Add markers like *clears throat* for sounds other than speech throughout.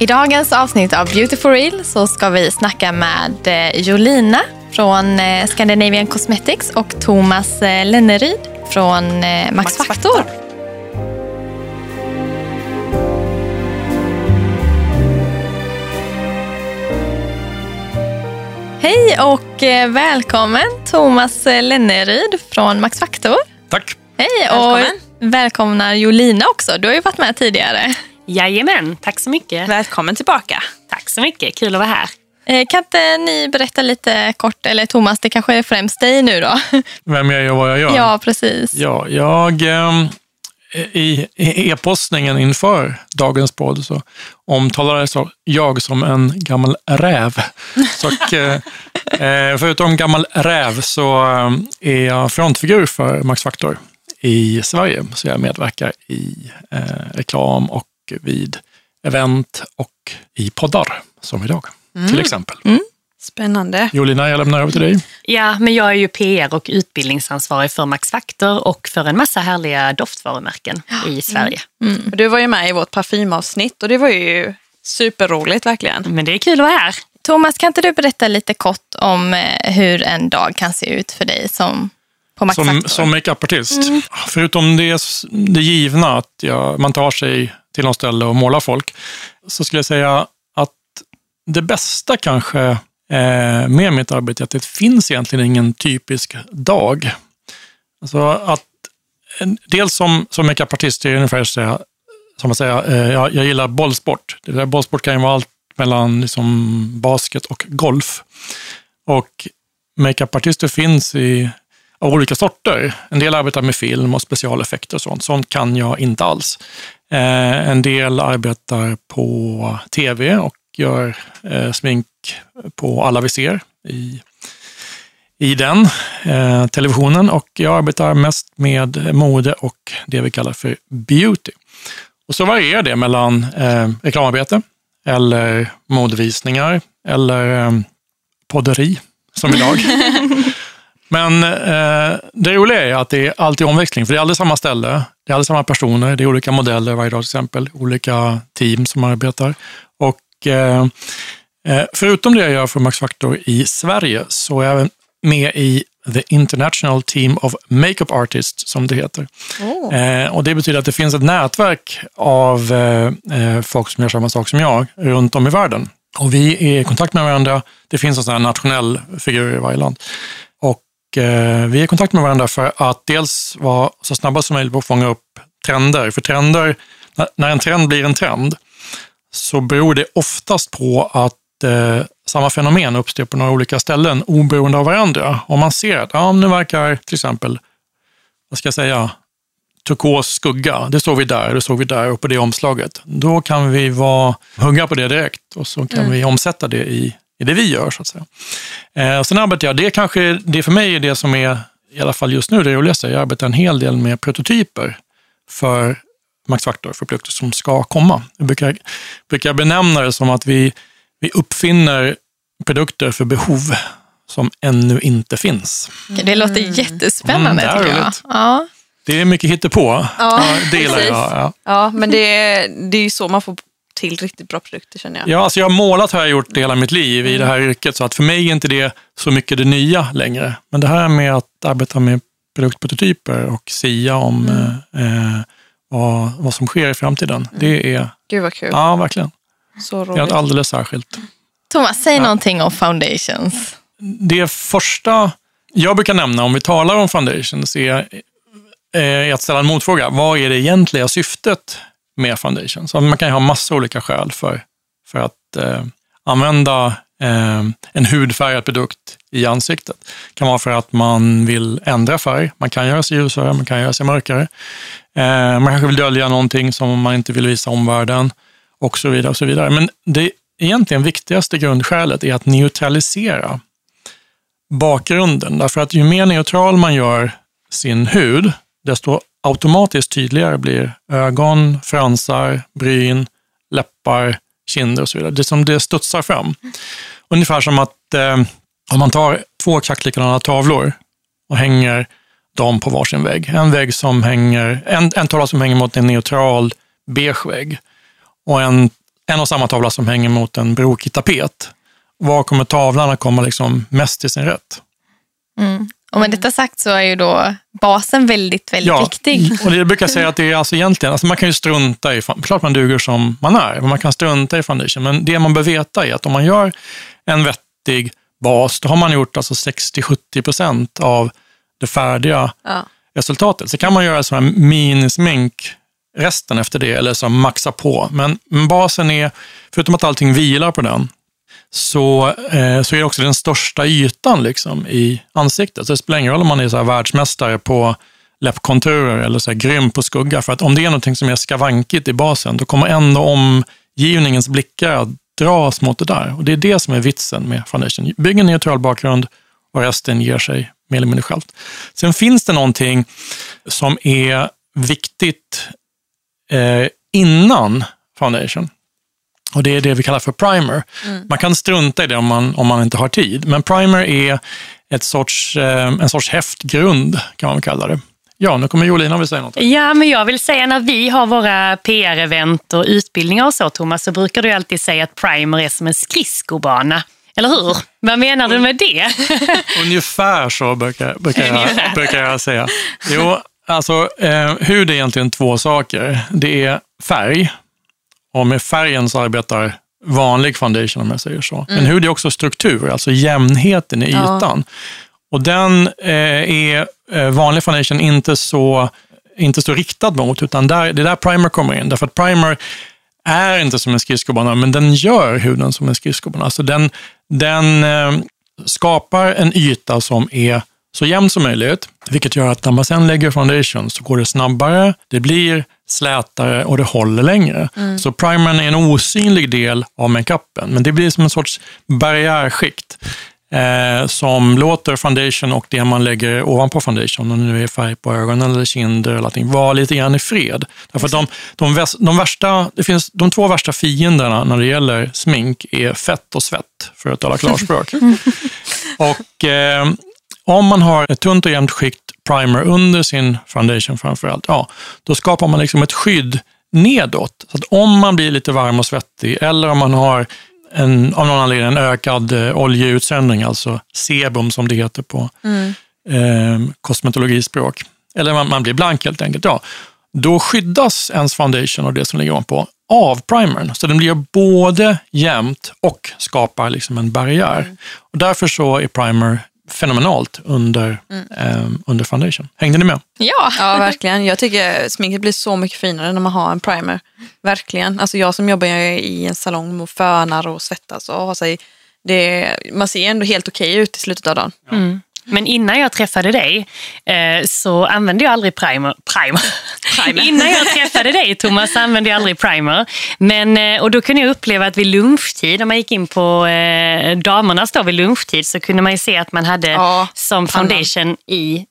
I dagens avsnitt av Beautiful Real så ska vi snacka med eh, Jolina från eh, Scandinavian Cosmetics och Thomas eh, Lenneryd från Max, Max Factor. Factor. Hej och välkommen Thomas Lenneryd från Max Factor. Tack. Hej och välkomna Jolina också. Du har ju varit med tidigare. Jajamän, tack så mycket. Välkommen tillbaka. Tack så mycket, kul att vara här. Eh, kan inte ni berätta lite kort, eller Thomas, det kanske är främst dig nu då? *laughs* Vem jag är och vad jag gör? Ja, precis. Ja, jag, eh, I e-postningen inför dagens podd så omtalades jag som en gammal räv. Så, eh, *laughs* eh, förutom gammal räv så är jag frontfigur för Max Factor i Sverige. Så jag medverkar i reklam och vid event och i poddar, som idag mm. till exempel. Mm. Spännande. Jolina, jag lämnar över till dig. Ja, men jag är ju PR och utbildningsansvarig för Max Factor och för en massa härliga doftvarumärken i Sverige. Mm. Mm. Du var ju med i vårt parfymavsnitt och det var ju superroligt verkligen. Men det är kul att vara här. Thomas, kan inte du berätta lite kort om eh, hur en dag kan se ut för dig som på Max som, Factor? Som makeupartist? Mm. Förutom det, det givna, att jag, man tar sig till något ställe och måla folk, så skulle jag säga att det bästa kanske eh, med mitt arbete är att det finns egentligen ingen typisk dag. Alltså att, dels som, som makeupartist är det ungefär så som att säga, eh, jag, jag gillar bollsport. Det där bollsport kan ju vara allt mellan liksom basket och golf. Och makeupartister finns i av olika sorter. En del arbetar med film och specialeffekter och sånt. Sånt kan jag inte alls. Eh, en del arbetar på tv och gör eh, smink på alla vi ser i, i den eh, televisionen. Och jag arbetar mest med mode och det vi kallar för beauty. Och så varierar det mellan eh, reklamarbete eller modevisningar eller eh, podderi, som idag. *laughs* Men eh, det roliga är att det är alltid omväxling, för det är aldrig samma ställe, det är aldrig samma personer, det är olika modeller varje dag till exempel, olika team som arbetar. Och eh, eh förutom det jag gör för Max Factor i Sverige så är jag med i The International Team of Makeup Artists, som det heter. Oh. Eh, och Det betyder att det finns ett nätverk av eh, eh, folk som gör samma sak som jag runt om i världen. Och vi är i kontakt med varandra. Det finns en sån nationell figur i varje land. Eh, vi är i kontakt med varandra för att dels vara så snabba som möjligt på att fånga upp trender. För trender, när en trend blir en trend, så beror det oftast på att eh, samma fenomen uppstår på några olika ställen oberoende av varandra. Om man ser att ja, nu verkar till exempel, vad ska jag säga, turkos skugga, det såg vi där, det såg vi där och på det omslaget. Då kan vi vara, hugga på det direkt och så kan mm. vi omsätta det i i det vi gör. så att säga. Eh, och sen arbetar jag, det kanske, det för mig är det som är, i alla fall just nu, det roligaste. Jag arbetar en hel del med prototyper för Max Factor, för produkter som ska komma. Jag brukar, brukar benämna det som att vi, vi uppfinner produkter för behov som ännu inte finns. Det låter mm. jättespännande mm, tycker jag. Ja. Det är mycket hittepå. Ja, ja, det gillar jag. Ja. ja, men det det är ju så man får till riktigt bra produkter känner jag. Ja, alltså jag har målat har jag gjort hela mitt liv i det här yrket, så att för mig är inte det så mycket det nya längre. Men det här med att arbeta med produktprototyper och sia om mm. eh, vad, vad som sker i framtiden, mm. det är... Gud vad kul. Ja, verkligen. Så roligt. Det är något alldeles särskilt. Thomas, säg ja. någonting om foundations. Det första jag brukar nämna om vi talar om foundations är, är att ställa en motfråga. Vad är det egentliga syftet med foundation. Så man kan ju ha massa olika skäl för, för att eh, använda eh, en hudfärgad produkt i ansiktet. Det kan vara för att man vill ändra färg. Man kan göra sig ljusare, man kan göra sig mörkare. Eh, man kanske vill dölja någonting som man inte vill visa omvärlden och så vidare. Och så vidare. Men det egentligen viktigaste grundskälet är att neutralisera bakgrunden. Därför att ju mer neutral man gör sin hud, desto automatiskt tydligare blir ögon, fransar, bryn, läppar, kinder och så vidare. Det som det studsar fram. Ungefär som att eh, om man tar två exakt likadana tavlor och hänger dem på varsin vägg. En vägg som hänger, en, en tavla som hänger mot en neutral beige vägg och en, en och samma tavla som hänger mot en brokig tapet. Var kommer tavlan att komma liksom mest till sin rätt? Mm. Och med detta sagt så är ju då basen väldigt, väldigt Ja, viktig. och det brukar jag säga att det är alltså egentligen, alltså man kan ju strunta i, klart man duger som man är, men man kan strunta i foundation. Men det man bör veta är att om man gör en vettig bas, då har man gjort alltså 60-70 procent av det färdiga Ja. resultatet. Så kan man göra sån här minismink resten efter det, eller så maxa på. Men, men basen är, förutom att allting vilar på den, så, eh, så är det också den största ytan liksom, i ansiktet. Så det spelar ingen roll om man är så här världsmästare på läppkonturer eller så här grym på skugga. För att om det är något som är skavankigt i basen, då kommer ändå omgivningens blickar att dras mot det där. Och det är det som är vitsen med foundation. Bygg en neutral bakgrund och resten ger sig mer eller mindre självt. Sen finns det någonting som är viktigt eh, innan foundation. Och det är det vi kallar för primer. Man kan strunta i det om man, om man inte har tid, men primer är ett sorts, eh, en sorts häftgrund, kan man kalla det. Ja, nu kommer Jolina vill säga något. Ja, men jag vill säga när vi har våra PR-event och utbildningar och så, Thomas, så brukar du alltid säga att primer är som en skridskobana. Eller hur? Vad menar du med det? *laughs* Ungefär så brukar, brukar, jag, brukar jag säga. Jo, alltså eh, hud är egentligen två saker. Det är färg och med färgen så arbetar vanlig foundation om jag säger så. Men hud är också struktur, alltså jämnheten i Ja. ytan. Och den eh, är eh, vanlig foundation inte så, inte så riktad mot, utan där, det är där primer kommer in. Därför att primer är inte som en skridskobana, men den gör huden som en skridskobana. Alltså den, den eh, skapar en yta som är så jämn som möjligt, vilket gör att när man sen lägger foundation så går det snabbare, det blir slätare och det håller längre. Så primern är en osynlig del av makeupen, men det blir som en sorts barriärskikt eh, som låter foundation och det man lägger ovanpå foundation, om det nu är färg på ögonen eller kinder eller allting, vara lite grann i fred. Därför att de, de, de, värsta, det finns, de två värsta fienderna när det gäller smink är fett och svett, för att tala klarspråk. *laughs* och eh, om man har ett tunt och jämnt skikt primer under sin foundation framförallt, ja, då skapar man liksom ett skydd nedåt. Så att om man blir lite varm och svettig eller om man har en, av någon anledning en ökad eh, oljeutsöndring, alltså sebum som det heter på eh, kosmetologispråk, eller man, man blir blank helt enkelt, ja, då skyddas ens foundation och det som ligger ovanpå av primern. Så den blir både jämnt och skapar liksom en barriär. Och därför så är primer fenomenalt under, eh, under foundation. Hängde ni med? Ja, *laughs* Ja, verkligen. Jag tycker sminket blir så mycket finare när man har en primer. Verkligen. Alltså jag som jobbar i en salong och fönar och svettas och har sig, det, man ser ändå helt okej ut i slutet av dagen. Mm. Men innan jag träffade dig eh, så använde jag aldrig primer. primer. *laughs* innan jag träffade dig Thomas använde jag aldrig primer. Men, eh, och då kunde jag uppleva att vid lunchtid, om man gick in på eh, damernas då vid lunchtid så kunde man ju se att man hade Ja, som foundation i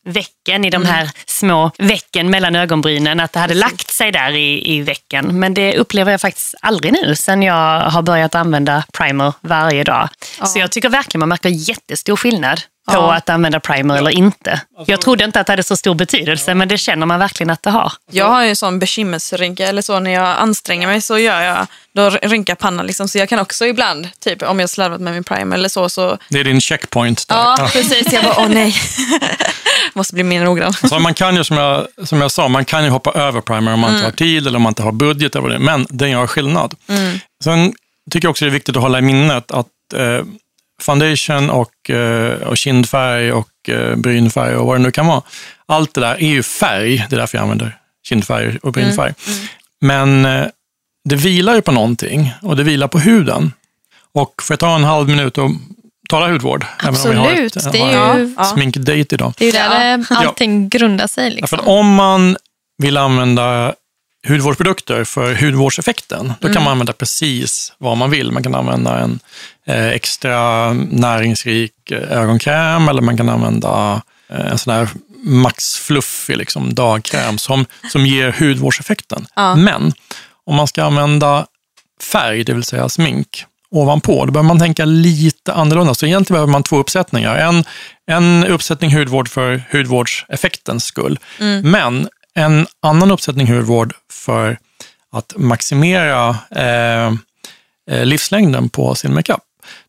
vecken, i de här små vecken mellan ögonbrynen, att det hade lagt sig där i, i vecken. Men det upplever jag faktiskt aldrig nu sen jag har börjat använda primer varje dag. Så jag tycker verkligen man märker jättestor skillnad på Ja. att använda primer eller inte. Jag trodde inte att det hade så stor betydelse, men det känner man verkligen att det har. Jag har ju en sån bekymmersrynka eller så när jag anstränger mig så gör jag, då rynkar pannan liksom. Så jag kan också ibland, typ om jag slarvat med min primer eller så, så Det är din checkpoint. Där. ja, precis. Jag bara, åh nej. *laughs* Måste bli mer noggrann. Så man kan ju, som jag, som jag sa, man kan ju hoppa över primer om man inte har tid eller om man inte har budget. Eller vad det men den gör skillnad. Sen tycker jag också det är viktigt att hålla i minnet att eh, foundation och, eh, och kindfärg och eh, brynfärg och vad det nu kan vara. Allt det där är ju färg. Det är därför jag använder kindfärg och brynfärg. Men eh, det vilar ju på någonting och det vilar på huden. Och får jag ta en halv minut och tala hudvård? Även om vi har absolut. ett, Det är en ju, Ja. sminkdate idag. det är ju där eh, allting grundar sig. Därför Liksom. att om man vill använda hudvårdsprodukter för hudvårdseffekten, då kan man använda precis vad man vill. Man kan använda en eh, extra näringsrik eh, ögonkräm eller man kan använda eh, en sån här Max Fluffy liksom, dagkräm som, som ger hudvårdseffekten. Ja. Men om man ska använda färg, det vill säga smink, ovanpå, då behöver man tänka lite annorlunda. Så egentligen behöver man två uppsättningar. En, en uppsättning hudvård för hudvårdseffektens skull, men en annan uppsättning hudvård för att maximera eh, eh, livslängden på sin makeup.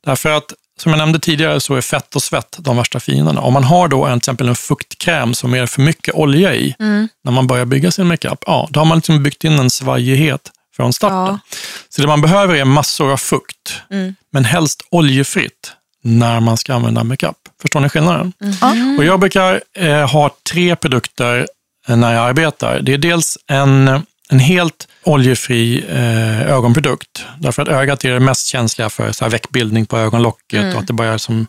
Därför att, som jag nämnde tidigare, så är fett och svett de värsta fienderna. Om man har då en, till exempel en fuktkräm som är för mycket olja i när man börjar bygga sin makeup, ja, då har man liksom byggt in en svajighet från starten. Ja. Så det man behöver är massor av fukt, men helst oljefritt när man ska använda makeup. Förstår ni skillnaden? Och jag brukar eh, ha tre produkter eh, när jag arbetar. Det är dels en, en helt oljefri eh, ögonprodukt. Därför att ögat är det mest känsliga för så här väckbildning på ögonlocket och att det börjar som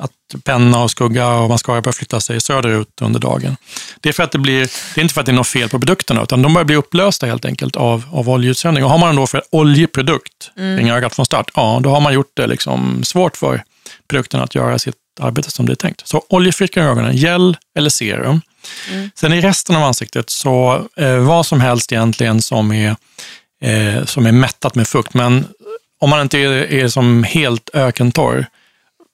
att penna och skugga och mascara börjar flytta sig söderut under dagen. Det är, för att det, blir, det är inte för att det är något fel på produkterna, utan de börjar bli upplösta helt enkelt av, av oljeutsöndring. Och har man då för oljeprodukt kring ögat från start, ja, då har man gjort det liksom svårt för produkten att göra sitt arbete som det är tänkt. Så oljefritt kring ögonen, gel eller serum. Sen i resten av ansiktet, så eh, vad som helst egentligen som är, eh, som är mättat med fukt, men om man inte är, är som helt ökentorr,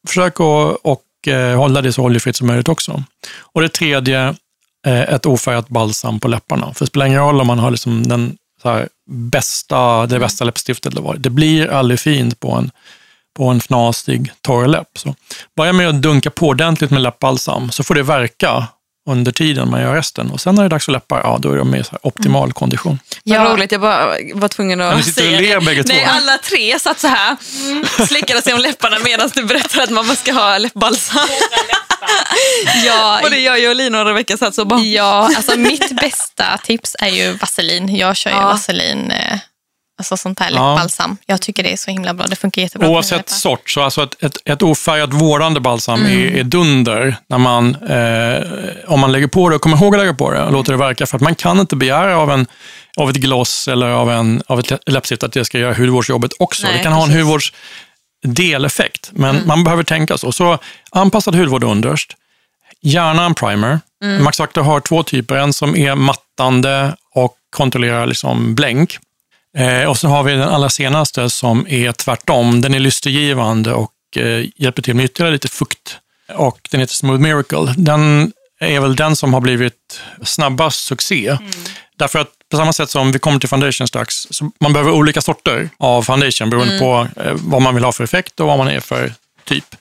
försök att och, eh, hålla det så oljefritt som möjligt också. Och det tredje, eh, ett ofärgat balsam på läpparna. För det spelar ingen roll om man har liksom den här, bästa, det bästa läppstiftet eller vad. Det blir aldrig fint på en, på en fnasig torr läpp. Så börja med att dunka på ordentligt med läppbalsam, så får det verka under tiden man gör resten. Och sen när det är dags för läppar, ja då är de i optimal kondition. Vad Ja. roligt, jag bara var tvungen att Ja, och säga ler det. bägge två. Nej, alla tre satt så här, mm, slickade sig om läpparna medan du berättade att man ska ha läppbalsam. *laughs* Ja, Både jag, Jolina och Rebecka satt så bara, ja, alltså mitt bästa tips är ju vaselin. Jag kör ju Ja. vaselin, eh, alltså sånt här Ja. läppbalsam. Jag tycker det är så himla bra. Det funkar jättebra Oavsett sort, så alltså ett, ett, ett ofärgat vårdande balsam är, är dunder när man, eh, om man lägger på det, och kommer ihåg att lägga på det och låter det verka. För att man kan inte begära av, en, av ett gloss eller av, en, av ett läppstift att det ska göra hudvårdsjobbet också. Nej, det kan ha en precis. hudvårdsdeleffekt, men man behöver tänka så. Så anpassad hudvård underst, gärna en primer. Max Factor har två typer, en som är mattande och kontrollerar liksom blänk. Eh, och så har vi den allra senaste som är tvärtom. Den är lystergivande och eh, hjälper till med ytterligare lite fukt. Och den heter Smooth Miracle. Den är väl den som har blivit snabbast succé. Därför att på samma sätt som vi kommer till foundation strax, så man behöver olika sorter av foundation beroende på eh, vad man vill ha för effekt och vad man är för typ.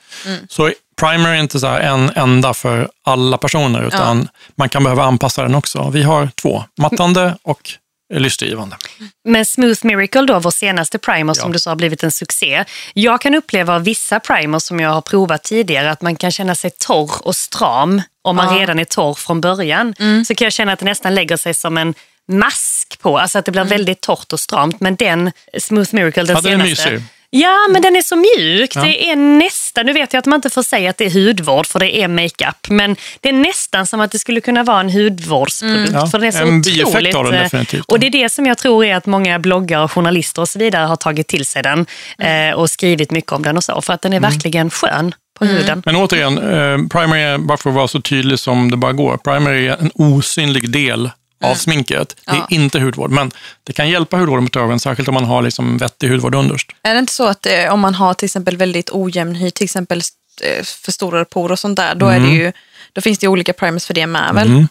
Så primer är inte så här en enda för alla personer, utan man kan behöva anpassa den också. Vi har två, mattande och lystergivande. Men Smooth Miracle då, vår senaste primer som Ja. du sa har blivit en succé. Jag kan uppleva av vissa primers som jag har provat tidigare att man kan känna sig torr och stram om man Ja. redan är torr från början. Så kan jag känna att det nästan lägger sig som en mask på, alltså att det blir väldigt torrt och stramt. Men den Smooth Miracle, den Ja, den är senaste. mysig. Ja, men den är så mjuk. Ja. Det är nästan, nu vet jag att man inte får säga att det är hudvård för det är makeup, men det är nästan som att det skulle kunna vara en hudvårdsprodukt. Ja, för den är så en otroligt, av den eh, definitivt. Och det är det som jag tror är att många bloggare, och journalister och så vidare har tagit till sig den eh, och skrivit mycket om den och så, för att den är verkligen skön på huden. Men återigen, eh, primer är, bara för att vara så tydlig som det bara går, primer är en osynlig del av sminket. Det är Ja. inte hudvård, men det kan hjälpa hudvården mot ögonen, särskilt om man har liksom vettig hudvård underst. Är det inte så att eh, om man har till exempel väldigt ojämn hy, till exempel eh, förstorade porer och sånt där, då, är det ju, då finns det ju olika primers för det med väl?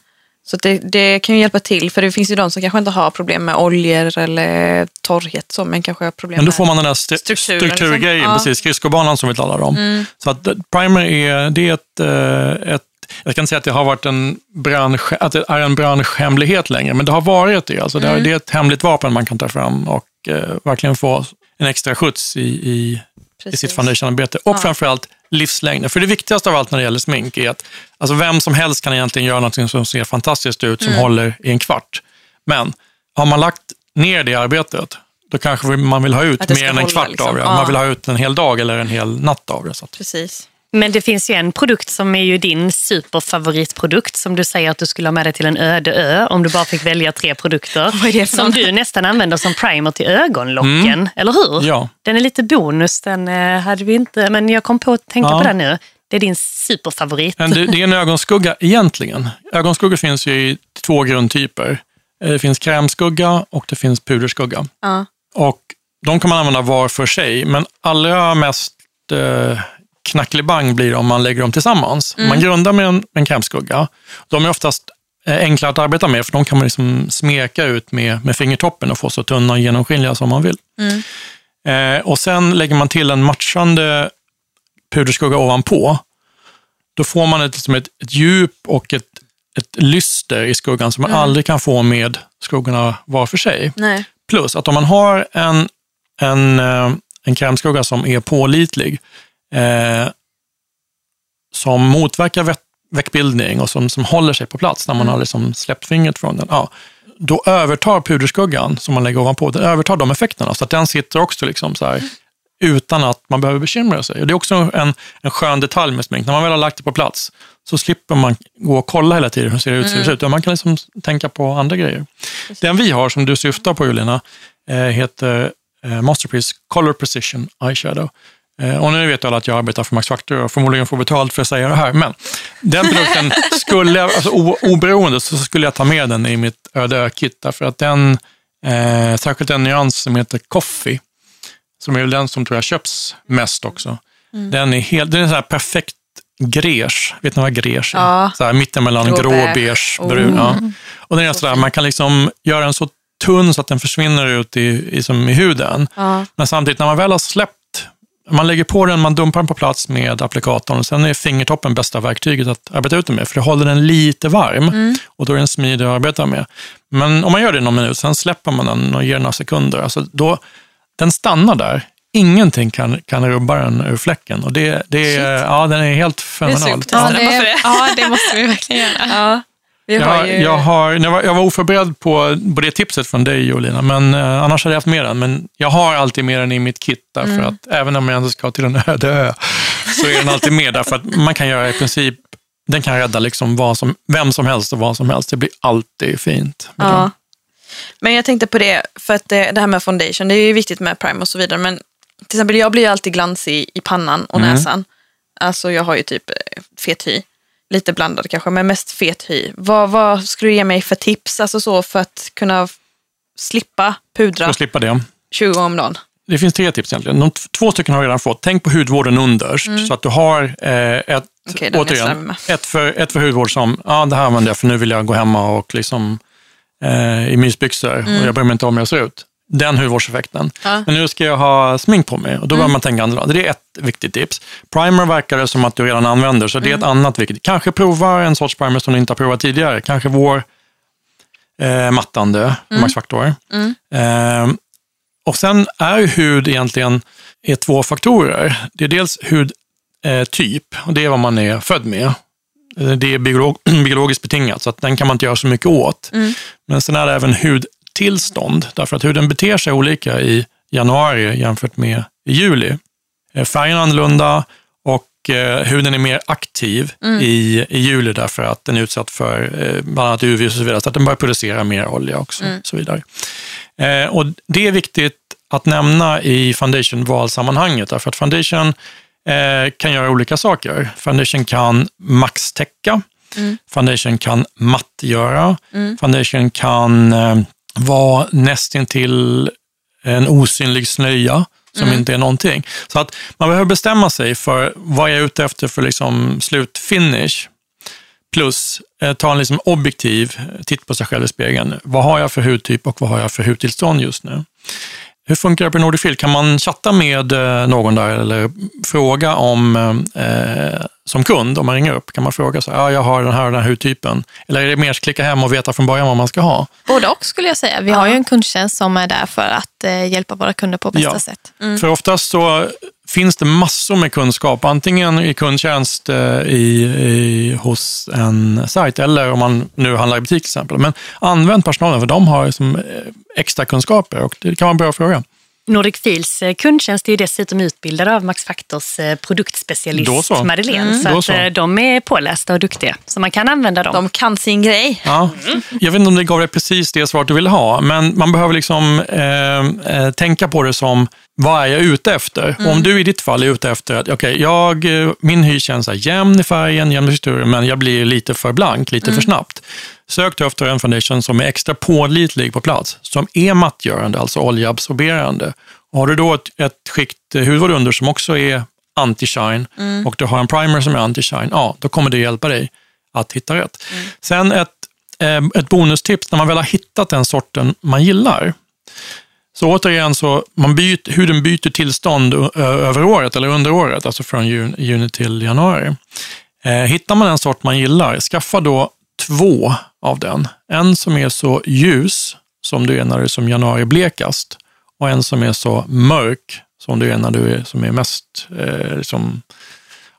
Så att det, det kan ju hjälpa till, för det finns ju de som kanske inte har problem med oljor eller torrhet, så, men kanske har problem Men då med... får man den där st- Strukturen, strukturgrejen, liksom. Ja. Mm. precis, skridskobanan som vi talar om. Så att primer är, det är ett, eh, ett jag kan inte säga att det har varit en bransch, att det är en branschhemlighet längre, men det har varit det. Alltså det, Mm. är, det är ett hemligt vapen man kan ta fram och eh, verkligen få en extra skjuts i, i, i sitt foundationarbete. Och framförallt livslängden. För det viktigaste av allt när det gäller smink är att alltså vem som helst kan egentligen göra något som ser fantastiskt ut, Mm. som håller i en kvart. Men har man lagt ner det arbetet, då kanske man vill ha ut mer än en hålla, kvart liksom. av det. Ja. Man vill ha ut en hel dag eller en hel natt av det. Så att, Precis. Men det finns ju en produkt som är ju din superfavoritprodukt som du säger att du skulle ha med dig till en öde ö om du bara fick välja tre produkter. Vad är det som du nästan använder som primer till ögonlocken, eller hur? Ja. Den är lite bonus, den eh, hade vi inte, men jag kom på att tänka Ja. på den nu. Det är din superfavorit. Men det, det är en ögonskugga egentligen. Ögonskugga finns ju i två grundtyper. Eh, Det finns krämskugga och det finns puderskugga. Ja. Och de kan man använda var för sig, men allra mest eh, knackelibang blir det om man lägger dem tillsammans. Man grundar med en, en krämskugga. De är oftast eh, enklare att arbeta med, för de kan man liksom smeka ut med, med fingertoppen och få så tunna och genomskinliga som man vill. Eh, och sen lägger man till en matchande puderskugga ovanpå. Då får man ett, liksom ett, ett djup och ett, ett lyster i skuggan som man Mm. aldrig kan få med skuggorna var för sig. Nej. Plus att om man har en, en, eh, en krämskugga som är pålitlig, eh, som motverkar väckbildning och som, som håller sig på plats när man har liksom släppt fingret från den, ja, då övertar puderskuggan som man lägger ovanpå, den övertar de effekterna. Så att den sitter också liksom så här, utan att man behöver bekymra sig. Och det är också en, en skön detalj med smink. När man väl har lagt det på plats så slipper man gå och kolla hela tiden hur det ser ut. Ser det ut. Man kan liksom tänka på andra grejer. Den vi har, som du syftar på Julina, eh, heter eh, Masterpiece Color Precision Eyeshadow. Eh, och nu vet alla att jag arbetar för Max Factor och förmodligen får betalt för att säga det här. Men den produkten, skulle alltså, oberoende, så skulle jag ta med den i mitt öde ö-kit. Därför att den, eh, särskilt en nyans som heter Coffee, som är den som tror jag köps mest också. Den är, helt, den är så här perfekt grege. Vet ni vad grege är? Ja. Så här, mittemellan Grå, grå, beige. beige, Oh. brun. Ja. Och den är så där, man kan liksom göra den så tunn så att den försvinner ut i, i, som i huden. Ja. Men samtidigt, när man väl har släppt, man lägger på den, man dumpar den på plats med applikatorn och sen är fingertoppen bästa verktyget att arbeta ut den med, för det håller den lite varm och då är den smidig att arbeta med. Men om man gör det i någon minut, sen släpper man den och ger några sekunder, alltså då, den stannar där. Ingenting kan, kan rubba den ur fläcken och det, det är, ja, den är helt Det är fenomenal. sugt. Ja, det, det. ja, det måste vi verkligen göra. Ja. Vi har Jag, ju... jag, har, jag, var, jag var oförberedd på, på det tipset från dig Jolina, men eh, annars hade jag haft med den. Men jag har alltid med den i mitt kit, därför Mm. att även om jag ändå ska till en öde ö, så är den alltid med, därför att man kan göra i princip, den kan rädda liksom vad som, vem som helst och vad som helst. Det blir alltid fint. Ja. Men jag tänkte på det, för att det, det här med foundation, det är ju viktigt med primer och så vidare, men till exempel jag blir ju alltid glansig i pannan och Mm. näsan. Alltså jag har ju typ eh, fet hy, lite blandad kanske, men mest fet hy. Vad, vad skulle du ge mig för tips alltså så för att kunna slippa För pudra att slippa det. 20 gånger om dagen? Det finns tre tips egentligen. De två stycken har jag redan fått. Tänk på hudvården underst, så att du har eh, ett, Mm. Slarvig återigen, ett, för, ett för hudvård som, ja det här använder jag för nu vill jag gå hemma och liksom eh, i mysbyxor och jag bryr mig inte om hur jag ser ut. Den hudvårdseffekten. Mm. Ja. Men nu ska jag ha smink på mig och då börjar man tänka annorlunda. Det är ett viktigt tips. Primer verkar det som att du redan använder, så det är ett annat viktigt. Kanske prova en sorts primer som du inte har provat tidigare. Kanske vår eh, mattande Max Factor. Eh, och sen är hud egentligen är två faktorer. Det är dels hudtyp, eh, och det är vad man är född med. Eh, Det är biolog *clears throat* biologiskt betingat, så att den kan man inte göra så mycket åt. Men sen är det även hudtillstånd, därför att huden beter sig olika i januari jämfört med i juli. Eh, Färgen är annorlunda och eh, huden är mer aktiv i, i juli därför att den är utsatt för eh, bland annat UV och så vidare, så att den börjar producera mer olja också. Och så vidare. Och det är viktigt att nämna i foundation-valsammanhanget, därför att foundation kan göra olika saker. Foundation kan maxtäcka, foundation kan mattgöra, foundation kan vara nästintill en osynlig snöja som inte är någonting. Så att man behöver bestämma sig för vad jag är ute efter för liksom slutfinish. Plus eh, ta en liksom objektiv titt på sig själv i spegeln. Vad har jag för hudtyp och vad har jag för hudtillstånd just nu? Hur funkar det på Nordifil? Kan man chatta med eh, någon där eller fråga om, eh, som kund, om man ringer upp, kan man fråga så här, ja, jag har den här och den här hudtypen. Eller är det mer att klicka hem och veta från början vad man ska ha? Både och skulle jag säga. Vi har ju en kundtjänst som är där för att eh, hjälpa våra kunder på bästa Ja. sätt. För oftast så finns det massor med kunskap, antingen i kundtjänst eh, i, i, hos en sajt eller om man nu handlar i butik till exempel. Men använd personalen, för de har liksom, eh, extra kunskaper och det kan vara en bra fråga. Nordic Fils eh, kundtjänst är ju dessutom utbildad av Max Factors produktspecialist så. Madeleine. Så att så. eh, de är pålästa och duktiga, så man kan använda dem. De kan sin grej. Ja, jag vet inte om det gav dig precis det svar du ville ha, men man behöver liksom eh, tänka på det som, vad är jag ute efter? Och om du i ditt fall är ute efter att, okej, jag, eh, min hy känns jämn i färgen, jämn i strukturen, men jag blir lite för blank, lite för snabbt. Sök du efter en foundation som är extra pålitlig på plats, som är mattgörande, alltså oljeabsorberande. Och har du då ett, ett skikt eh, hudvård under som också är anti-shine och du har en primer som är anti-shine, ja, då kommer det hjälpa dig att hitta rätt. Sen ett, eh, ett bonustips, när man väl har hittat den sorten man gillar, Så återigen, så man byter, huden byter tillstånd över året eller under året, alltså från juni till januari. Eh, hittar man en sort man gillar, skaffa då två av den. En som är så ljus som du är när du är som januari blekast och en som är så mörk som du är när du är, som är mest, eh, liksom,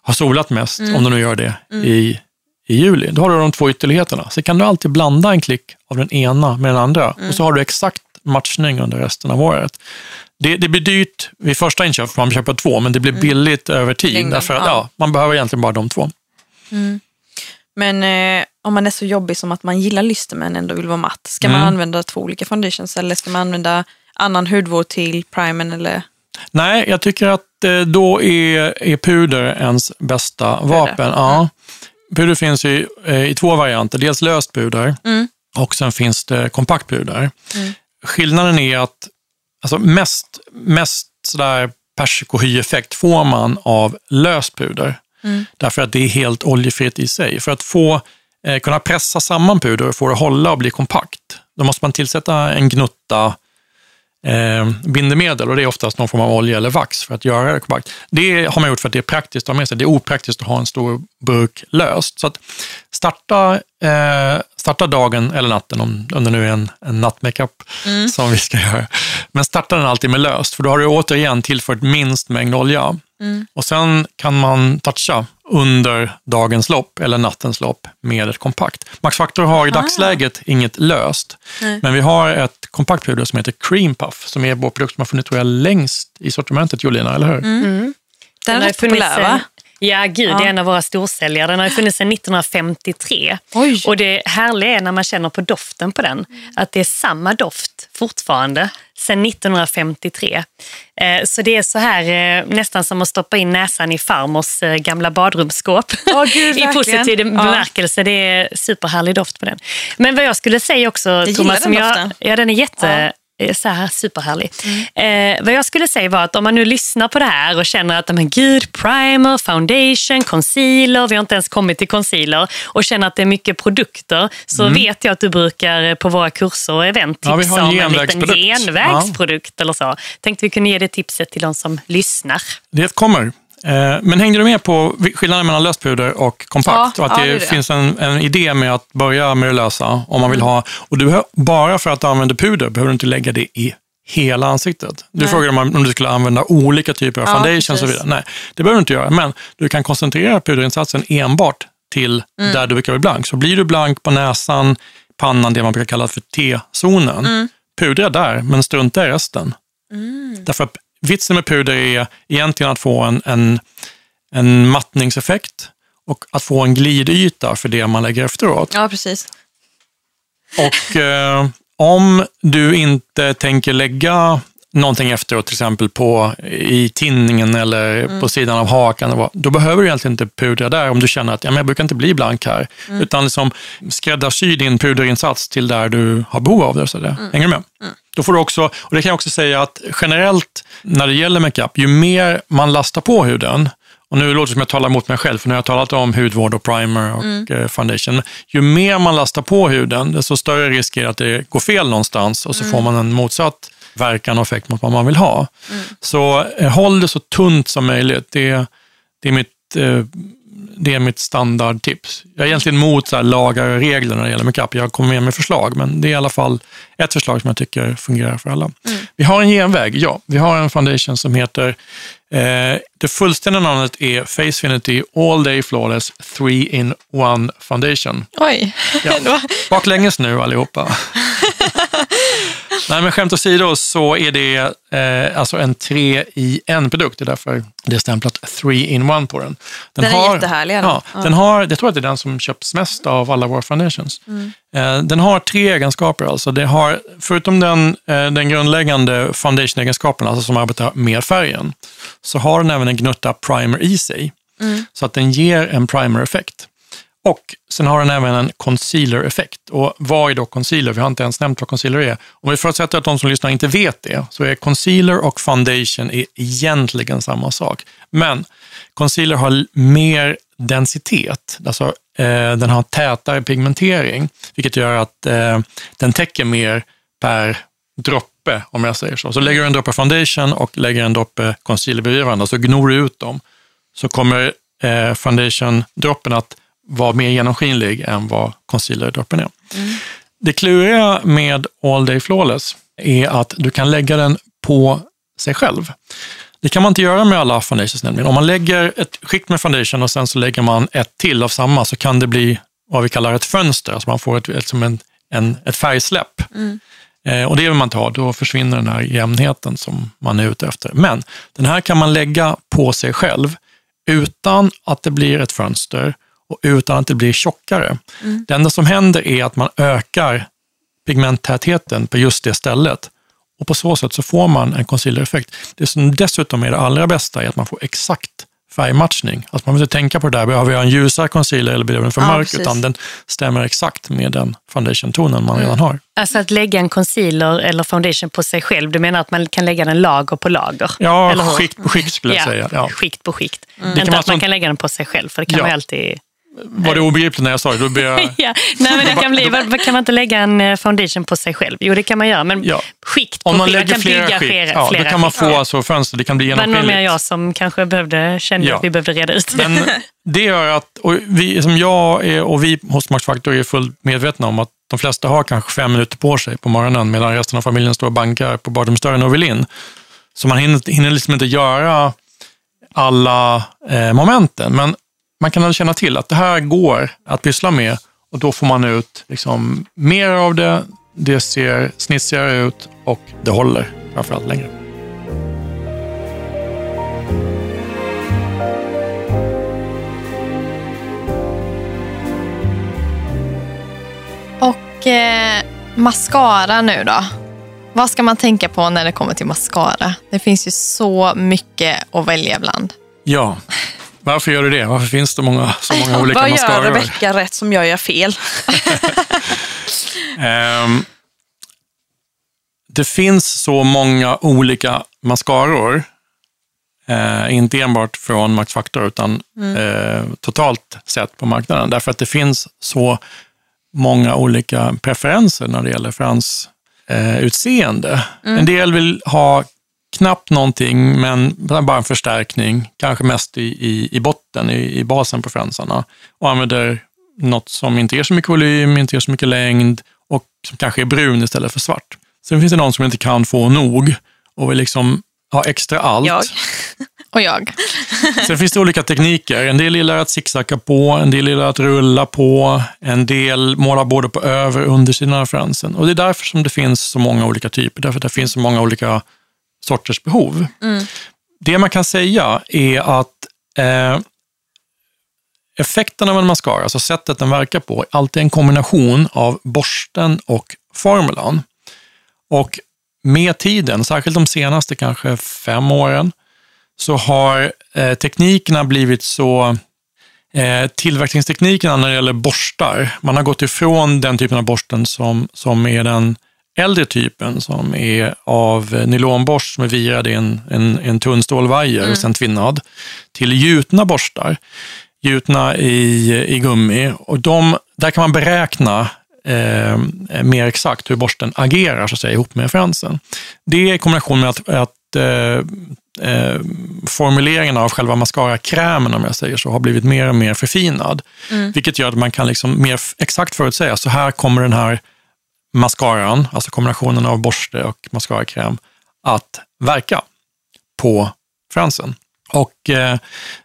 har solat mest, mm. om du nu gör det, mm. i, i juli. Då har du de två ytterligheterna. Så kan du alltid blanda en klick av den ena med den andra mm. och så har du exakt matchning under resten av året. Det, det blir dyrt vid första inköp, för man köper två, men det blir mm. billigt över tid. Längden, därför att, ja. ja. man behöver egentligen bara de två. Mm. Men eh, om man är så jobbig som att man gillar lyster men ändå vill vara matt, ska mm. man använda två olika foundations eller ska man använda annan hudvård till primern? Eller? Nej, jag tycker att eh, då är, är puder ens bästa puder. vapen. Ja. Mm. Puder finns i, eh, i två varianter, dels löst puder mm. och sen finns det kompakt puder. Mm. Skillnaden är att alltså mest, mest sådär persikohy-effekt får man av löst puder. Mm. Därför att det är helt oljefritt i sig. För att få eh, kunna pressa samman puder och få det att hålla och bli kompakt, då måste man tillsätta en gnutta eh, bindemedel och det är oftast någon form av olja eller vax för att göra det kompakt. Det har man gjort för att det är praktiskt att ha med sig. Det är opraktiskt att ha en stor burk löst. Så att starta, eh, starta dagen eller natten, om, om det nu är en, en nattmakeup mm. som vi ska göra. Men starta den alltid med löst, för då har du återigen tillfört minst mängd olja. Mm. Och sen kan man toucha under dagens lopp eller nattens lopp med ett kompakt. Max Factor har i dagsläget inget löst, Nej. men vi har ett kompakt puder som heter Cream Puff som är vår produkt som har funnits tror jag, längst i sortimentet, Jolina, eller hur? Mm. Mm. Den är rätt populär, va? Ja, gud, ja. det är en av våra storsäljare. Den har funnits sedan 1953. Oj. Och det härliga är när man känner på doften på den, att det är samma doft fortfarande sedan 1953. Eh, så det är så här eh, nästan som att stoppa in näsan i farmors eh, gamla badrumsskåp. Oh, gud, *laughs* I positiv bemärkelse. Ja. Det är superhärlig doft på den. Men vad jag skulle säga också, jag Thomas, den jag, ja, den är jätte, så här superhärlig. Mm. Eh, vad jag skulle säga var att om man nu lyssnar på det här och känner att men gud, primer, foundation, concealer, vi har inte ens kommit till concealer och känner att det är mycket produkter så mm. vet jag att du brukar på våra kurser och event tipsa ja, om en liten genvägsprodukt ja. eller så. Tänkte vi kunde ge det tipset till de som lyssnar. Det kommer. Eh, men hängde du med på skillnaden mellan löspuder och kompakt? Ja, och att det, ja, det, det, finns en, en, idé med att börja med det lösa om man vill mm. ha. Och du, bara för att du använder puder behöver du inte lägga det i hela ansiktet. Du Nej. frågade om, om du skulle använda olika typer av ja, foundation och så vidare. Nej, det behöver du inte göra. Men du kan koncentrera puderinsatsen enbart till mm. där du brukar bli blank. Så blir du blank på näsan, pannan, det man brukar kalla för T-zonen, mm. pudra där, men strunta i resten. Mm. Därför att vitsen med puder är egentligen att få en, en, en mattningseffekt och att få en glidyta för det man lägger efteråt. Ja, precis. Och eh, om du inte tänker lägga någonting efteråt, till exempel på, i tinningen eller mm. på sidan av hakan, då behöver du egentligen inte pudra där om du känner att ja, men jag brukar inte bli blank här. Mm. Utan liksom skräddarsy din puderinsats till där du har behov av det. Så det. Mm. Hänger du med? Mm. Då får du också, och det kan jag också säga att generellt när det gäller makeup, ju mer man lastar på huden, och nu låter det som jag talar emot mig själv, för nu har jag talat om hudvård och primer och mm. Eh, foundation. Ju mer man lastar på huden, desto större risk är att det går fel någonstans och så mm. får man en motsatt verkan och effekt mot vad man vill ha. Mm. Så eh, håll det så tunt som möjligt. Det, det är mitt eh, det är mitt standardtips. Jag är egentligen emot så lagar och regler när det gäller makeup. Jag kommer med med förslag, men det är i alla fall ett förslag som jag tycker fungerar för alla. Mm. Vi har en genväg, ja. Vi har en foundation som heter, eh, det fullständiga namnet är Facefinity All Day Flawless 3-in-1 Foundation. Oj. Ja. *laughs* Baklänges nu allihopa. *laughs* Nej, men skämt åsido så är det eh, alltså en tre i en produkt. Det är därför det är stämplat three in one på den. Den, den har, är jättehärlig. Ja, ja. Den har, jag tror att det är den som köps mest av alla våra foundations. Mm. Eh, den har tre egenskaper. Alltså. Det har, förutom den, eh, den grundläggande foundation-egenskapen, alltså som arbetar med färgen, så har den även en gnutta primer i sig. Mm. Så att den ger en primer-effekt. Och sen har den även en concealer-effekt. Och vad är då concealer? Vi har inte ens nämnt vad concealer är. Om vi förutsätter att de som lyssnar inte vet det, så är concealer och foundation är egentligen samma sak. Men concealer har mer densitet, alltså eh, den har tätare pigmentering, vilket gör att eh, den täcker mer per droppe om jag säger så. Så lägger du en droppe foundation och lägger en droppe concealer bredvid varandra, så gnor du ut dem. Så kommer eh, foundation-droppen att vara mer genomskinlig än vad concealer-droppen är. Mm. Det kluriga med All Day Flawless är att du kan lägga den på sig själv. Det kan man inte göra med alla foundations nämligen. Om man lägger ett skikt med foundation och sen så lägger man ett till av samma så kan det bli vad vi kallar ett fönster, alltså man får ett, ett, som en, en, ett färgsläpp. Mm. Eh, och det vill man inte ha, då försvinner den här jämnheten som man är ute efter. Men den här kan man lägga på sig själv utan att det blir ett fönster utan att det blir tjockare. Mm. Det enda som händer är att man ökar pigmenttätheten på just det stället. Och på så sätt så får man en concealer-effekt. Det som dessutom är det allra bästa är att man får exakt färgmatchning. Alltså man behöver inte tänka på det där, behöver jag en ljusare concealer eller behöver den för ja, mörk? Precis. Utan den stämmer exakt med den foundation-tonen man mm. redan har. Alltså att lägga en concealer eller foundation på sig själv, du menar att man kan lägga den lager på lager? Ja, skikt på skikt skulle jag säga. Ja. Skikt på skikt. Mm. Inte att man kan lägga den på sig själv, för det kan ja. man alltid var det obegripligt när jag sa det? Då jag... *laughs* ja. Nej, men det kan, bli, *laughs* kan man inte lägga en eh, foundation på sig själv? Jo, det kan man göra, men ja. skikt på Om man skikt. lägger man flera bygga skikt, flera, ja, flera då kan man få ja. alltså fönster, det kan bli genomskinligt. Det var nog mer jag som kanske behövde, kände ja. att vi behövde reda ut. Men *laughs* det gör att, och vi, som jag är, och vi hos Max Factor är fullt medvetna om att de flesta har kanske fem minuter på sig på morgonen medan resten av familjen står och bankar på badrumsdörren och vill in. Så man hinner, hinner liksom inte göra alla eh, momenten. Men man kan känna till att det här går att pyssla med och då får man ut liksom mer av det, det ser snitsigare ut och det håller framförallt längre. Och eh, mascara nu då? Vad ska man tänka på när det kommer till mascara? Det finns ju så mycket att välja bland. Ja, varför gör du det? Varför finns det många, så många *laughs* olika Vad mascaror? Vad gör Rebecka rätt som jag gör fel? um, *laughs* det finns så många olika mascaror. Uh, inte enbart från Max Factor, utan mm. uh, totalt sett på marknaden. Därför att det finns så många olika preferenser när det gäller fransutseende. Uh, mm. En del vill ha knappt någonting, men bara en förstärkning, kanske mest i, i, i botten, i, i basen på fransarna. Och använder något som inte ger så mycket volym, inte ger så mycket längd och som kanske är brun istället för svart. Sen finns det någon som inte kan få nog och vill liksom ha extra allt. Jag. *laughs* Och jag. *laughs* Sen finns det olika tekniker. En del gillar att zigzacka på, en del gillar att rulla på, en del målar både på över och undersidan av fransen. Och det är därför som det finns så många olika typer, därför att det finns så många olika sorters behov. Mm. Det man kan säga är att eh, effekten av en mascara, alltså sättet den verkar på, är alltid en kombination av borsten och formulan. Och med tiden, särskilt de senaste kanske fem åren, så har eh, teknikerna blivit så eh, tillverkningsteknikerna när det gäller borstar, man har gått ifrån den typen av borsten som, som är den äldre typen som är av nylonborst som är virad i en, en, en tunn stålvajer mm. och sen tvinnad, till gjutna borstar, gjutna i, i gummi. Och de, där kan man beräkna eh, mer exakt hur borsten agerar så att säga, ihop med fransen. Det är i kombination med att, att eh, eh, formuleringen av själva mascarakrämen, om jag säger så, har blivit mer och mer förfinad. Mm. Vilket gör att man kan liksom mer exakt förutsäga, så här kommer den här mascaran, alltså kombinationen av borste och mascarakräm, att verka på fransen. Och eh,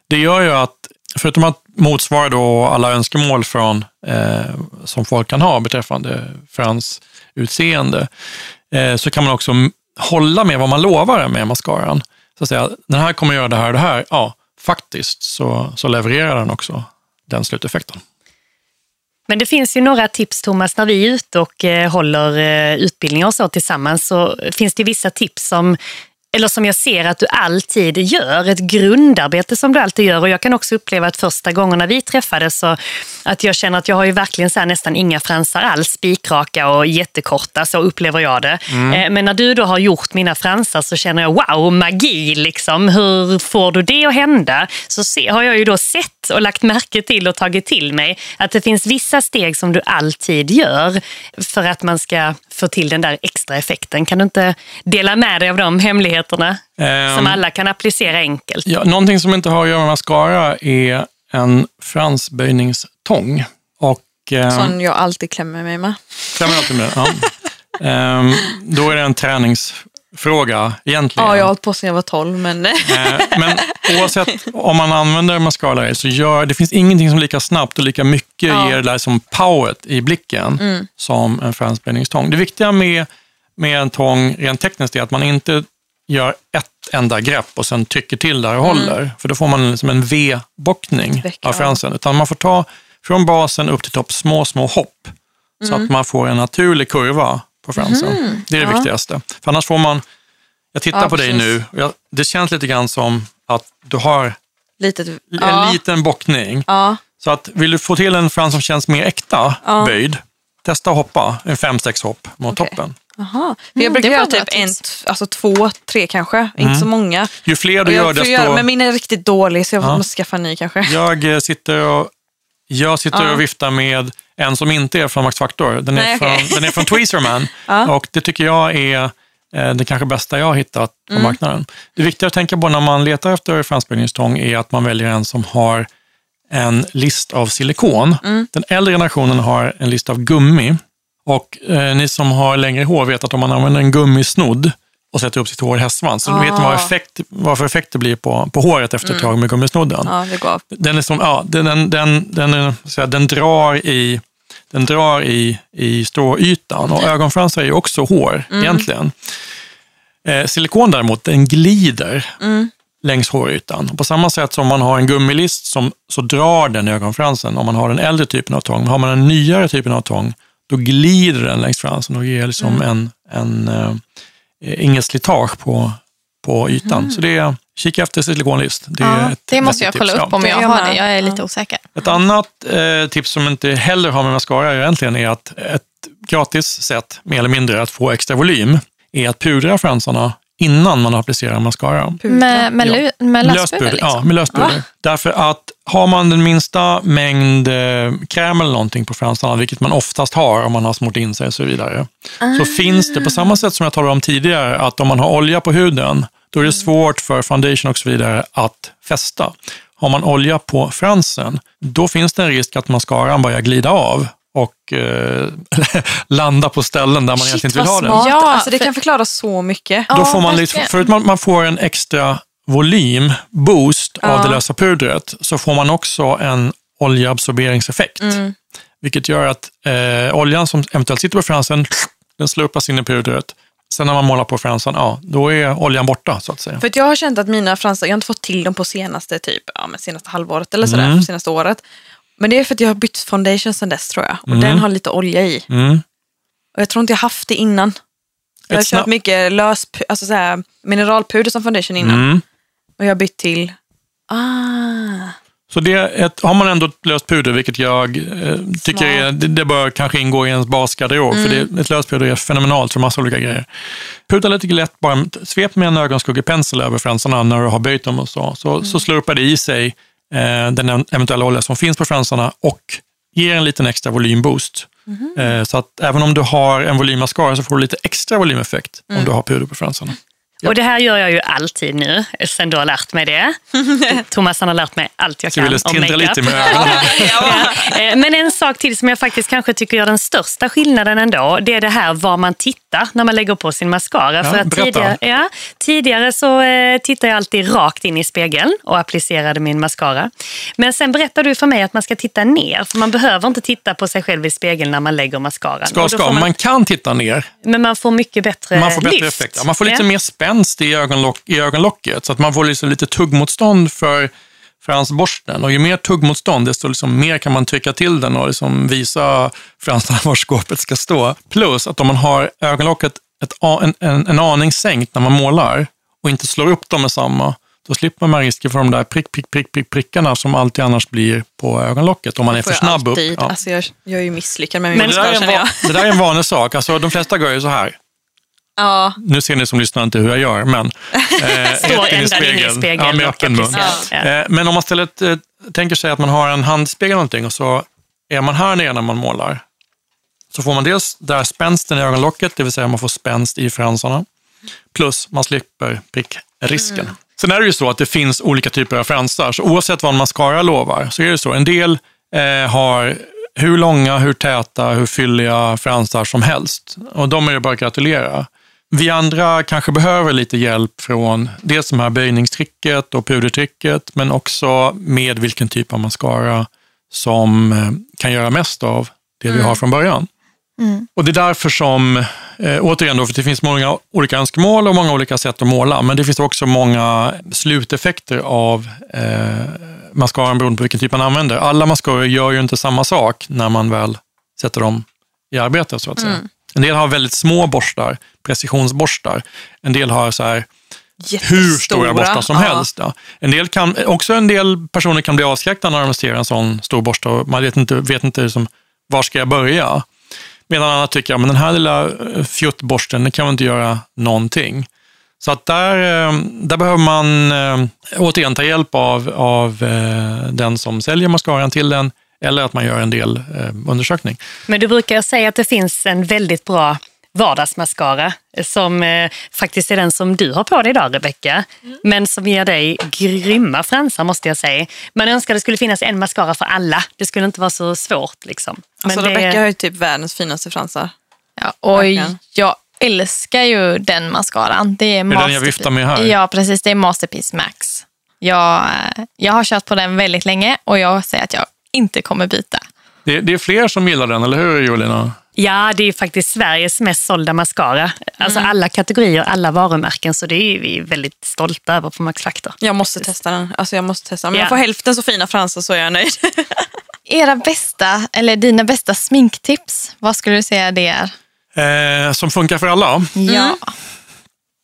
det gör ju att, förutom att motsvara då alla önskemål från, eh, som folk kan ha beträffande fransutseende, eh, så kan man också hålla med vad man lovar med mascaran. Så att säga, den här kommer göra det här och det här. Ja, faktiskt så, så levererar den också den sluteffekten. Men det finns ju några tips Thomas, när vi är ute och eh, håller eh, utbildningar och så tillsammans så finns det vissa tips som eller som jag ser att du alltid gör, ett grundarbete som du alltid gör. Och jag kan också uppleva att första gångerna vi träffades så att jag känner att jag har ju verkligen så nästan inga fransar alls, spikraka och jättekorta, så upplever jag det. Mm. Eh, men när du då har gjort mina fransar så känner jag wow, magi liksom. Hur får du det att hända? Så har jag ju då sett och lagt märke till och tagit till mig att det finns vissa steg som du alltid gör för att man ska få till den där extra effekten. Kan du inte dela med dig av de hemligheterna Ehm, som alla kan applicera enkelt? Ja, någonting som inte har att göra med mascara är en fransböjningstång. Och, eh, Sån jag alltid klämmer mig med. Klämmer alltid med? Ja. *laughs* Ehm, då är det en träningsfråga egentligen. Ja, jag har hållit på sedan jag var 12, men Eh, Men oavsett om man använder mascara så gör det finns ingenting som lika snabbt och lika mycket Ja. ger det där som powet i blicken som en fransböjningstång. Det viktiga med, med en tång rent tekniskt är att man inte gör ett enda grepp och sen trycker till där och håller. För då får man liksom en V-bockning av fransen. Utan man får ta från basen upp till topp små, små hopp. Så att man får en naturlig kurva på fransen. Det är det Ja. viktigaste. För annars får man, jag tittar Ja, på dig precis. nu, och jag, det känns lite grann som att du har litet... en Ja, liten bockning. ja, Så att vill du få till en frans som känns mer äkta Ja. böjd, testa att hoppa en fem sex hopp mot Okej. toppen. Aha. För jag Mm, brukar göra typ en, alltså två, tre kanske. Inte så många. Ju fler du gör, desto... göra, men min är riktigt dålig så jag Ja. måste skaffa en ny kanske. Jag eh, sitter och, jag sitter Ja. och viftar med en som inte är från Max Factor. Den är, Nej, från, okej. den är från Tweezerman *laughs* Ja. och det tycker jag är eh, det kanske bästa jag har hittat på Mm. marknaden. Det viktiga att tänka på när man letar efter fransböjningstång är att man väljer en som har en list av silikon. Mm. Den äldre generationen har en list av gummi. Och eh, ni som har längre hår vet att om man använder en gummisnodd och sätter upp sitt hår i hästsvans, så vet man vad, Ah. effekt, vad för effekt det blir på, på håret efter ett tag med gummisnodden. Ja, det går av. Den, är som, ja, den, den, den, den, är, så här, den drar i, den drar i, i stråytan och ögonfransar är ju också hår egentligen. Eh, silikon däremot, den glider längs hårytan. På samma sätt som man har en gummilist som, så drar den ögonfransen om man har den äldre typen av tång. Men har man den nyare typen av tång, då glider den längs fransen och ger liksom en, en, eh, inget slitage på, på ytan. Så det är, kika efter silikonlist. Det, Ja, det måste jag kolla tips. upp om jag har det. Jag är lite osäker. Ett annat eh, tips som inte heller har med mascara egentligen är att ett gratis sätt, mer eller mindre, att få extra volym är att pudra fransarna innan man applicerar mascara. Med, med, Ja. med löspuder Ja, liksom? med löspuder. Därför att har man den minsta mängd eh, kräm eller någonting på fransarna, vilket man oftast har om man har smort in sig och så vidare, så finns det på samma sätt som jag talade om tidigare, att om man har olja på huden, då är det svårt för foundation och så vidare att fästa. Har man olja på fransen, då finns det en risk att mascaran börjar glida av och eh, *laughs* landa på ställen där man Shit, egentligen inte vill ha den. smart. Ja, alltså, det för- kan förklara så mycket. Då Ja, får man lite, verkligen. förut man, man får en extra volym, boost av Ja. det lösa pudret, så får man också en oljeabsorberingseffekt. Mm. Vilket gör att eh, oljan som eventuellt sitter på fransen, den slurpas in i pudret. Sen när man målar på fransen, ja, då är oljan borta så att säga. För att jag har känt att mina fransar, jag har inte fått till dem på senaste typ, ja, men senaste halvåret eller sådär, Mm. senaste året. Men det är för att jag har bytt foundation sedan dess tror jag. Och Mm. den har lite olja i. Mm. Och jag tror inte jag haft det innan. Jag har Ett kört mycket lös, alltså såhär, mineralpuder som foundation innan. Mm. Och jag har bytt till, ah, Så det ett, har man ändå ett löst puder, vilket jag eh, tycker är, det, det bör kanske ingå i ens basgarderob, för det, ett löst puder är fenomenalt för massa olika grejer. Pudra lite lätt, bara svep med en ögonskuggepensel över fransarna när du har böjt dem och så, så, så slurpar det i sig den eventuella olja som finns på fransarna och ger en liten extra volymboost. Eh, så att även om du har en volymmascara så får du lite extra volymeffekt om du har puder på fransarna. Ja. Och det här gör jag ju alltid nu, sen du har lärt mig det. *laughs* Thomas han har lärt mig allt jag kan om makeup. lite med. *laughs* Ja. Eh, Men en sak till som jag faktiskt kanske tycker gör den största skillnaden ändå, det är det här var man tittar när man lägger på sin mascara. Ja, För att berätta. tidigare, ja, tidigare så eh, tittade jag alltid rakt in i spegeln och applicerade min mascara. Men sen berättade du för mig att man ska titta ner, för man behöver inte titta på sig själv i spegeln när man lägger mascaran. Ska, ska, man, man kan titta ner, Men man får mycket bättre Man får bättre lyft. effekt. Man får lite mer spänst i, ögonlock, i ögonlocket, så att man får liksom lite tuggmotstånd för fransborsten. Och ju mer tuggmotstånd, desto liksom mer kan man trycka till den och liksom visa fransarna var skåpet ska stå. Plus att om man har ögonlocket ett, en, en, en aning sänkt när man målar och inte slår upp dem med samma, då slipper man risken för de där prick, prick, prick, prick, prickarna som alltid annars blir på ögonlocket om man är för snabb upp. alltid. Ja. Alltså jag, jag är ju misslyckad med min Men Det, det där är en vanlig sak. Alltså, de flesta gör ju så här. Ja, Nu ser ni som lyssnar inte hur jag gör, men... *laughs* Eh, in ända in i spegeln. Ja, med öppen mun. Ja. Eh, men om man ställer ett, ett tänker sig att man har en handspegel eller någonting och så är man här nere när man målar. Så får man dels där spänsten i ögonlocket, det vill säga man får spänst i fransarna. Plus man slipper prickrisken. Mm. Sen är det ju så att det finns olika typer av fransar, så oavsett vad en mascara lovar så är det så. En del eh, har hur långa, hur täta, hur fylliga fransar som helst. Och de är det bara att gratulera. Vi andra kanske behöver lite hjälp från dels de här böjningstricket och pudertricket, men också med vilken typ av mascara som eh, kan göra mest av det mm. vi har från början. Mm. Och Det är därför som, eh, återigen, då, för det finns många olika önskemål och många olika sätt att måla, men det finns också många sluteffekter av eh, mascaran beroende på vilken typ man använder. Alla mascaror gör ju inte samma sak när man väl sätter dem i arbete, så att säga. Mm. En del har väldigt små borstar, precisionsborstar. En del har så här hur stora borstar som ja. helst. Ja. En del kan, också en del personer kan bli avskräckta när de ser en sån stor borste och man vet inte, vet inte liksom, var ska jag börja. Medan andra tycker att den här lilla eh, fjuttborsten, kan man inte göra någonting. Så att där, eh, där behöver man äh, återigen ta hjälp av, av den som säljer mascaran till den eller att man gör en del undersökning. Men du brukar säga att det finns en väldigt bra vardagsmascara som eh, faktiskt är den som du har på dig idag Rebecka. Mm. Men som ger dig grymma fransar måste jag säga. Man önskar det skulle finnas en mascara för alla. Det skulle inte vara så svårt. Liksom. Alltså det... Rebecka har ju typ världens finaste fransar. Ja, och Verkligen. jag älskar ju den mascaran. Det är, det är den jag viftar med här. Ja, precis. Det är Masterpiece Max. Jag, jag har kört på den väldigt länge och jag säger att jag inte kommer byta. Det, det är fler som gillar den, eller hur Jolina? Ja, det är faktiskt Sveriges mest sålda mascara. Alltså mm. alla kategorier, alla varumärken. Så det är vi väldigt stolta över på Max Factor. Jag måste testa den. Alltså jag måste testa den. Om ja. jag får hälften så fina fransar så är jag nöjd. *laughs* Era bästa, eller dina bästa sminktips, vad skulle du säga det är? Eh, som funkar för alla? Ja. Mm.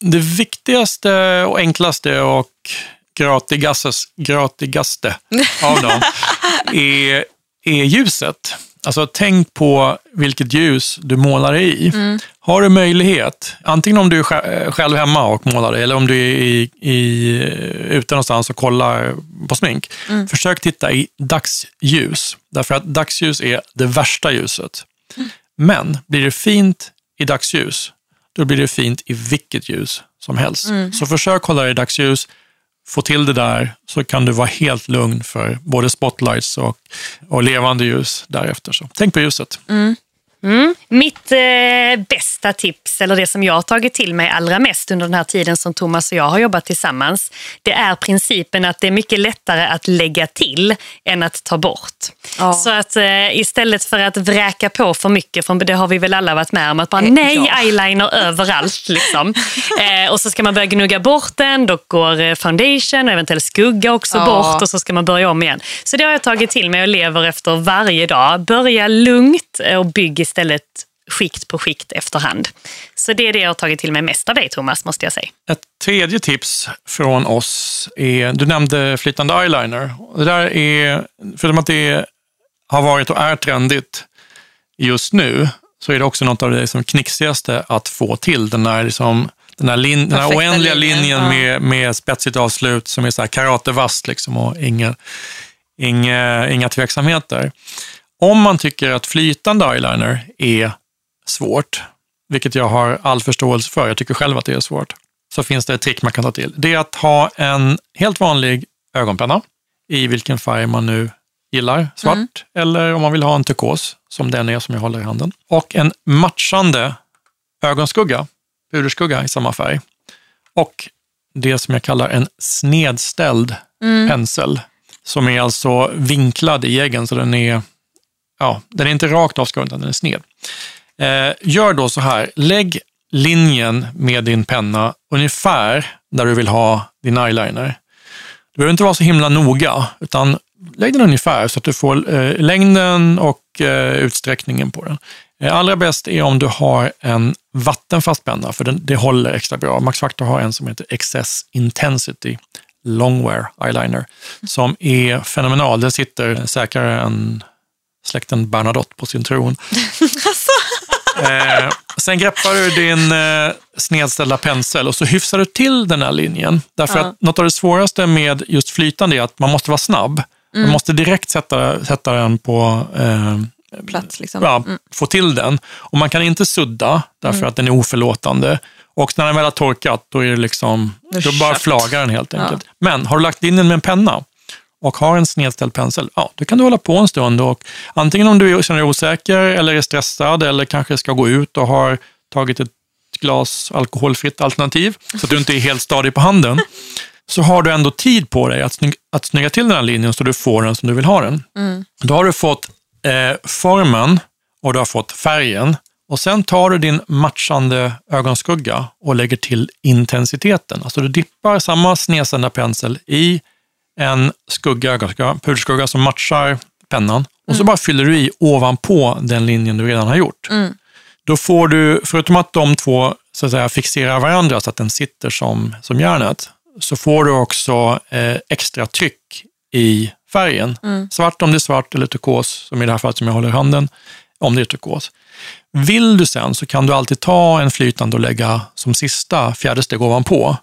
Det viktigaste och enklaste och gratigaste, gratigaste av dem *laughs* är, är ljuset. Alltså tänk på vilket ljus du målar i. Mm. Har du möjlighet, antingen om du är själv hemma och målar eller om du är i, i, ute någonstans och kollar på smink. Mm. Försök titta i dagsljus, därför att dagsljus är det värsta ljuset. Mm. Men blir det fint i dagsljus, då blir det fint i vilket ljus som helst. Mm. Så försök hålla det i dagsljus få till det där så kan du vara helt lugn för både spotlights och, och levande ljus därefter. Så tänk på ljuset. Mm. Mm. Mitt eh, bästa tips, eller det som jag har tagit till mig allra mest under den här tiden som Thomas och jag har jobbat tillsammans, det är principen att det är mycket lättare att lägga till än att ta bort. Ja. Så att eh, istället för att vräka på för mycket, för det har vi väl alla varit med om, att bara eh, nej, ja. eyeliner *laughs* överallt. Liksom. eh, och så ska man börja gnugga bort den, då går eh, foundation och eventuellt skugga också ja. bort och så ska man börja om igen. Så det har jag tagit till mig och lever efter varje dag. Börja lugnt och bygg istället skikt på skikt efterhand. Så det är det jag har tagit till mig mest av dig, Thomas, måste jag säga. Ett tredje tips från oss är, du nämnde flytande eyeliner. Det där är, förutom att det har varit och är trendigt just nu, så är det också något av det liksom knixigaste att få till. Den där, liksom, den där, lin, den där oändliga linjen, linjen ja. med, med spetsigt avslut som är så här karatevast liksom, och inga, inga, inga tveksamheter. Om man tycker att flytande eyeliner är svårt, vilket jag har all förståelse för, jag tycker själv att det är svårt, så finns det ett trick man kan ta till. Det är att ha en helt vanlig ögonpenna i vilken färg man nu gillar, svart mm. eller om man vill ha en turkos, som den är som jag håller i handen. Och en matchande ögonskugga, puderskugga i samma färg. Och det som jag kallar en snedställd mm. pensel, som är alltså vinklad i eggen, så den är ja, den är inte rakt avskuren, utan den är sned. Eh, gör då så här, lägg linjen med din penna ungefär där du vill ha din eyeliner. Du behöver inte vara så himla noga, utan lägg den ungefär så att du får eh, längden och eh, utsträckningen på den. Eh, allra bäst är om du har en vattenfast penna, för den, det håller extra bra. Max Factor har en som heter Excess Intensity Longwear Eyeliner, som är fenomenal. Den sitter säkrare än släkten Bernadotte på sin tron. *laughs* eh, sen greppar du din eh, snedställda pensel och så hyfsar du till den här linjen. Därför uh. att något av det svåraste med just flytande är att man måste vara snabb. Du måste direkt sätta, sätta den på eh, Plats liksom. ja, få till den. Och man kan inte sudda därför att den är oförlåtande. Och när den väl har torkat, då är det liksom, Det då bara flagar den helt enkelt. Men har du lagt in den med en penna och har en snedställd pensel, ja, då kan du hålla på en stund. Och antingen om du känner dig osäker eller är stressad eller kanske ska gå ut och har tagit ett glas alkoholfritt alternativ, så att du inte är helt stadig på handen, *laughs* så har du ändå tid på dig att, snygg, att snygga till den här linjen så du får den som du vill ha den. Då har du fått eh, formen och du har fått färgen. Och sen tar du din matchande ögonskugga och lägger till intensiteten. Alltså du dippar samma snedsända pensel i en skugga, puderskugga som matchar pennan. Och så bara fyller du i ovanpå den linjen du redan har gjort. Då får du, förutom att de två så att säga, fixerar varandra så att den sitter som, som järnet, så får du också eh, extra tryck i färgen. Svart om det är svart eller turkos, som i det här fallet som jag håller i handen, om det är turkos. Vill du sen så kan du alltid ta en flytande och lägga som sista fjärde steg ovanpå.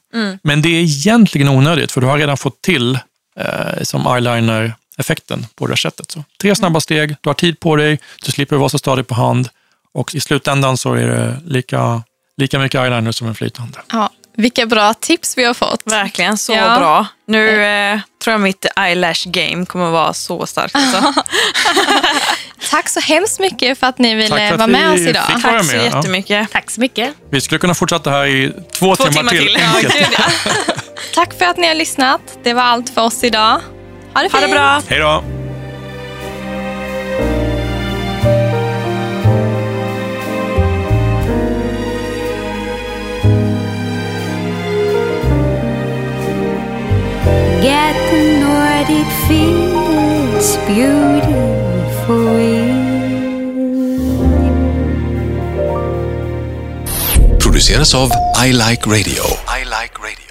Men det är egentligen onödigt, för du har redan fått till eh, som eyeliner-effekten på det här sättet. Så, tre snabba steg, du har tid på dig, du slipper vara så stadig på hand och i slutändan så är det lika, lika mycket eyeliner som en flytande. Ja, vilka bra tips vi har fått. Verkligen, så Ja. bra. Nu eh, tror jag mitt eyelash game kommer att vara så starkt. Alltså. *laughs* Tack så hemskt mycket för att ni ville vara med vi oss idag. Tack så med, ja. jättemycket. Tack så mycket. Vi skulle kunna fortsätta här i två, Två timmar, till. Ja, enkelt. gud, ja. *laughs* Tack för att ni har lyssnat. Det var allt för oss idag. Ha det Ha det fint. bra. Hej då! Get the Nordic feel, it's beautiful. produceras av I Like Radio.